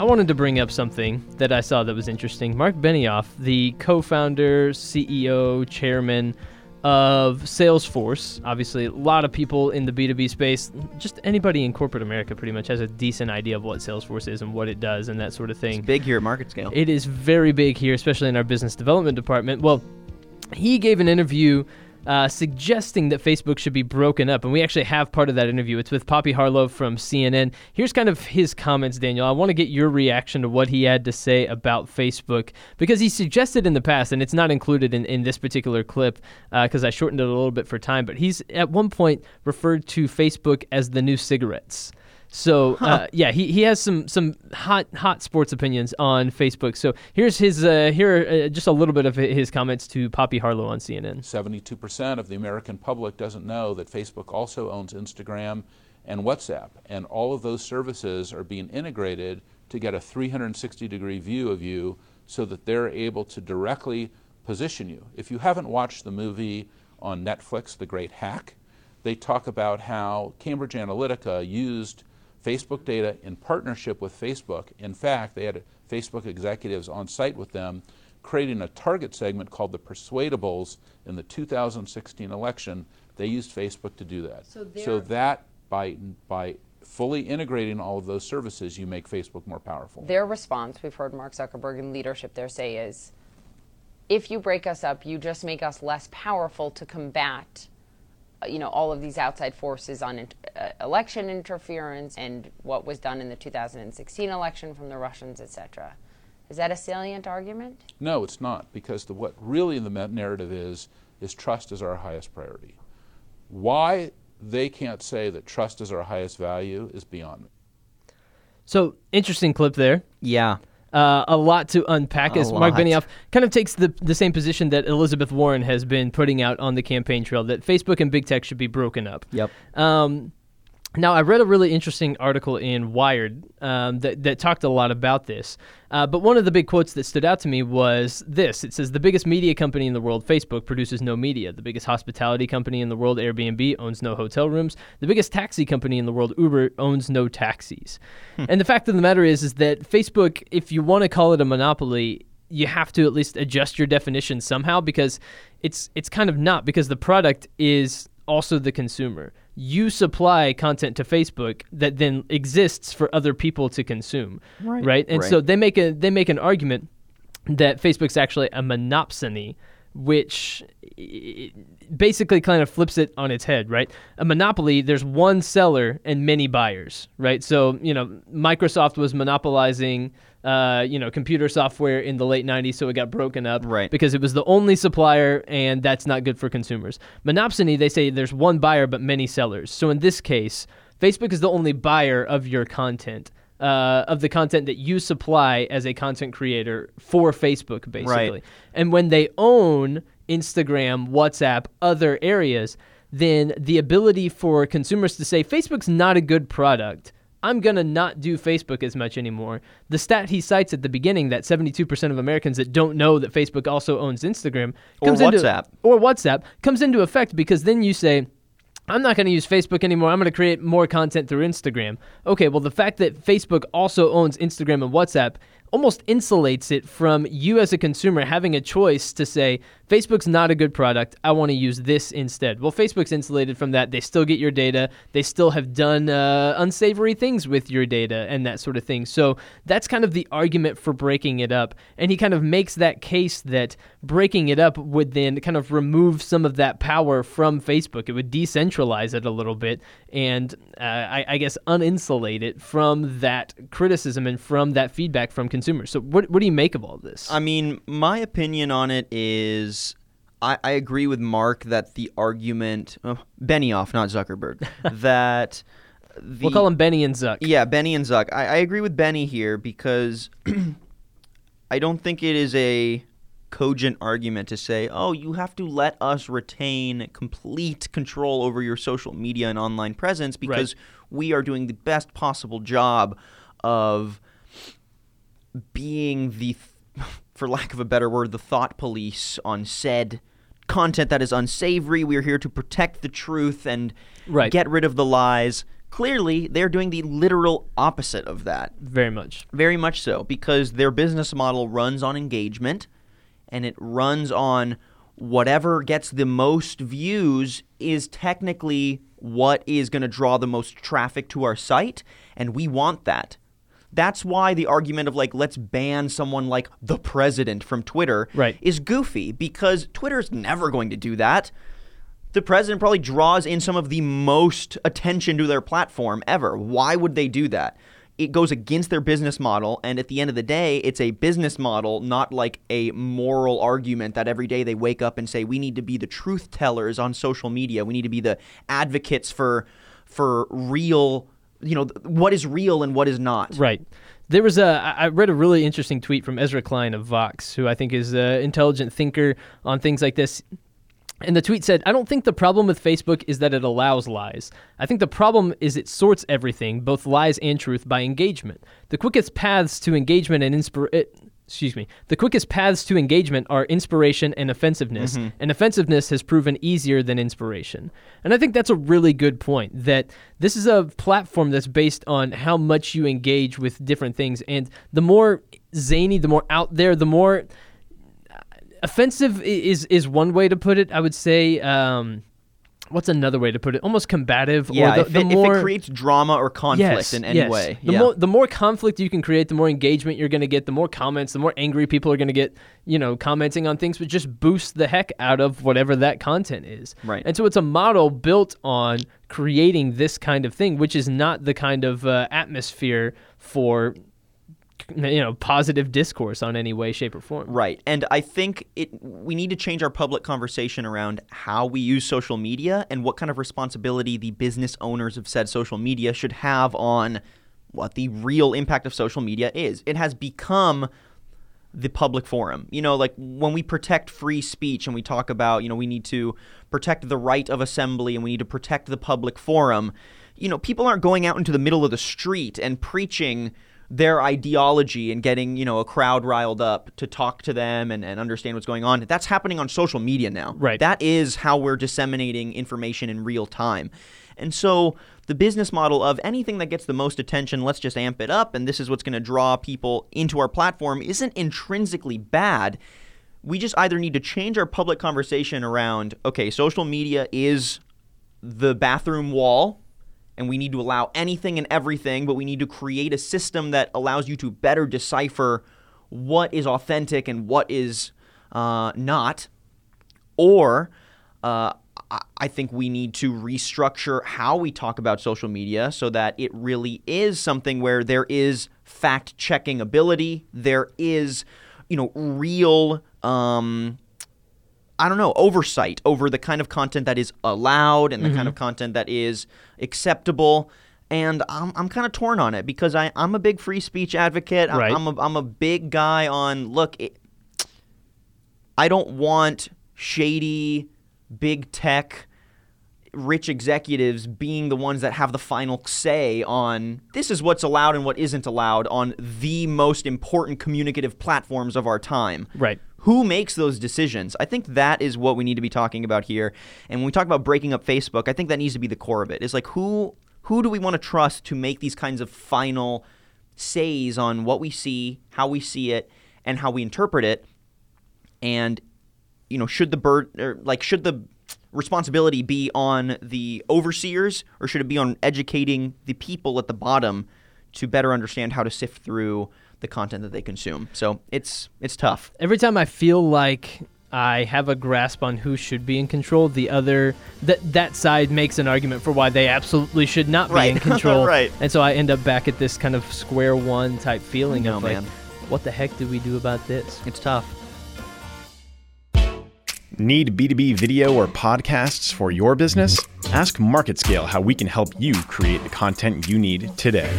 I wanted to bring up something that I saw that was interesting. Marc Benioff, the co founder, CEO, chairman of Salesforce, obviously, a lot of people in the B2B space, just anybody in corporate America pretty much has a decent idea of what Salesforce is and what it does and that sort of thing. It's big here at MarketScale. It is very big here, especially in our business development department. Well, he gave an interview uh, suggesting that Facebook should be broken up. And we actually have part of that interview. It's with Poppy Harlow from CNN. Here's kind of his comments, Daniel. I want to get your reaction to what he had to say about Facebook because he suggested in the past, and it's not included in, in this particular clip because uh, I shortened it a little bit for time, but he's at one point referred to Facebook as the new cigarettes. So huh. uh, yeah, he, he has some some hot hot sports opinions on Facebook. So here's his uh, here uh, just a little bit of his comments to Poppy Harlow on CNN. Seventy-two percent of the American public doesn't know that Facebook also owns Instagram and WhatsApp, and all of those services are being integrated to get a 360 degree view of you, so that they're able to directly position you. If you haven't watched the movie on Netflix, The Great Hack, they talk about how Cambridge Analytica used Facebook data in partnership with Facebook. In fact, they had Facebook executives on site with them creating a target segment called the Persuadables in the 2016 election. They used Facebook to do that. So, so that by by fully integrating all of those services, you make Facebook more powerful. Their response, we've heard Mark Zuckerberg and leadership there say is if you break us up, you just make us less powerful to combat you know, all of these outside forces on uh, election interference and what was done in the 2016 election from the Russians, etc. Is that a salient argument? No, it's not, because the, what really the narrative is is trust is our highest priority. Why they can't say that trust is our highest value is beyond me. So interesting clip there. Yeah. Uh, a lot to unpack a as lot. Marc Benioff kind of takes the, the same position that Elizabeth Warren has been putting out on the campaign trail that Facebook and big tech should be broken up. Yep. Um, now, I read a really interesting article in Wired um, that, that talked a lot about this. Uh, but one of the big quotes that stood out to me was this It says, The biggest media company in the world, Facebook, produces no media. The biggest hospitality company in the world, Airbnb, owns no hotel rooms. The biggest taxi company in the world, Uber, owns no taxis. Hmm. and the fact of the matter is, is that Facebook, if you want to call it a monopoly, you have to at least adjust your definition somehow because it's it's kind of not because the product is also the consumer you supply content to Facebook that then exists for other people to consume, right? right? And right. so they make a they make an argument that Facebook's actually a monopsony, which basically kind of flips it on its head, right? A monopoly, there's one seller and many buyers, right? So, you know, Microsoft was monopolizing uh, you know, computer software in the late 90s, so it got broken up. Right. Because it was the only supplier, and that's not good for consumers. Monopsony, they say there's one buyer but many sellers. So in this case, Facebook is the only buyer of your content. Uh, of the content that you supply as a content creator for Facebook, basically. Right. And when they own Instagram, WhatsApp, other areas, then the ability for consumers to say Facebook's not a good product I'm going to not do Facebook as much anymore. The stat he cites at the beginning that 72% of Americans that don't know that Facebook also owns Instagram comes or WhatsApp. Into, or WhatsApp comes into effect because then you say, I'm not going to use Facebook anymore. I'm going to create more content through Instagram. Okay, well, the fact that Facebook also owns Instagram and WhatsApp almost insulates it from you as a consumer having a choice to say, Facebook's not a good product. I want to use this instead. Well, Facebook's insulated from that. They still get your data. They still have done uh, unsavory things with your data and that sort of thing. So that's kind of the argument for breaking it up. And he kind of makes that case that breaking it up would then kind of remove some of that power from Facebook. It would decentralize it a little bit and uh, I, I, guess uninsulate it from that criticism and from that feedback from consumers. So, what, what do you make of all this? I mean, my opinion on it is I, I agree with Marc that the argument, oh, Benioff, not Zuckerberg, that the, we'll call him Benny and Zuck. Yeah, Benny and Zuck. I, I agree with Benny here because I don't think it is a cogent argument to say, oh, you have to let us retain complete control over your social media and online presence because right. we are doing the best possible job of being the, for lack of a better word, the thought police on said content that is unsavory. We are here to protect the truth and right. get rid of the lies. Clearly, they're doing the literal opposite of that. Very much. Very much so, because their business model runs on engagement and it runs on whatever gets the most views is technically what is going to draw the most traffic to our site, and we want that. That's why the argument of like let's ban someone like the president from Twitter Right. is goofy because Twitter's never going to do that. The president probably draws in some of the most attention to their platform ever. Why would they do that? It goes against their business model, and at the end of the day, it's a business model, not like a moral argument that every day they wake up and say, "We need to be the truth tellers on social media. We need to be the advocates for for real, you know, what is real and what is not." Right. There was a I read a really interesting tweet from Ezra Klein of Vox, who I think is an intelligent thinker on things like this. And the tweet said, I don't think the problem with Facebook is that it allows lies. I think the problem is it sorts everything, both lies and truth, by engagement. The quickest paths to engagement and inspir- excuse me, the quickest paths to engagement are inspiration and offensiveness, and offensiveness has proven easier than inspiration. And I think that's a really good point that this is a platform that's based on how much you engage with different things. And the more zany, the more out there, the more offensive is is one way to put it. I would say. Um, what's another way to put it? Almost combative. Yeah, or the, if, the it, more, if it creates drama or conflict yes, in any yes. way. The yeah. more the more conflict you can create, the more engagement you're going to get, the more comments, the more angry people are going to get, you know, commenting on things, but just boost the heck out of whatever that content is. Right. And so it's a model built on creating this kind of thing, which is not the kind of uh, atmosphere for you know positive discourse on any way, shape, or form. Right. And I think it we need to change our public conversation around how we use social media and what kind of responsibility the business owners of said social media should have on what the real impact of social media is. It has become the public forum. You know, like when we protect free speech and we talk about, you know, we need to protect the right of assembly and we need to protect the public forum, you know, people aren't going out into the middle of the street and preaching their ideology and getting, you know, a crowd riled up to talk to them and, and understand what's going on. That's happening on social media now. Right. That is how we're disseminating information in real time. And so the business model of anything that gets the most attention, let's just amp it up, and this is what's going to draw people into our platform, isn't intrinsically bad. We just either need to change our public conversation around okay, social media is the bathroom wall, and we need to allow anything and everything, but we need to create a system that allows you to better decipher what is authentic and what is uh, not. Or uh, I- think we need to restructure how we talk about social media so that it really is something where there is fact checking ability, there is, you know, real. Um, I don't know, oversight over the kind of content that is allowed and the kind mm-hmm. of content that is acceptable. And I'm, I'm kind of torn on it because I, I'm a big free speech advocate. Right. I'm, a, I'm a big guy on, look, it, I don't want shady, big tech, rich executives being the ones that have the final say on this is what's allowed and what isn't allowed on the most important communicative platforms of our time. Right. Who makes those decisions? I think that is what we need to be talking about here. And when we talk about breaking up Facebook, I think that needs to be the core of it. it. Is like who who do we want to trust to make these kinds of final says on what we see, how we see it, and how we interpret it? And you know, should the bird or like should the responsibility be on the overseers or should it be on educating the people at the bottom to better understand how to sift through the content that they consume? So it's it's tough. every time I feel like I have a grasp on who should be in control, the other that that side makes an argument for why they absolutely should not be in control. Right. And so I end up back at this kind of square one type feeling No, of like, what the heck do we do about this? It's tough. Need B2B video or podcasts for your business? Ask MarketScale how we can help you create the content you need today.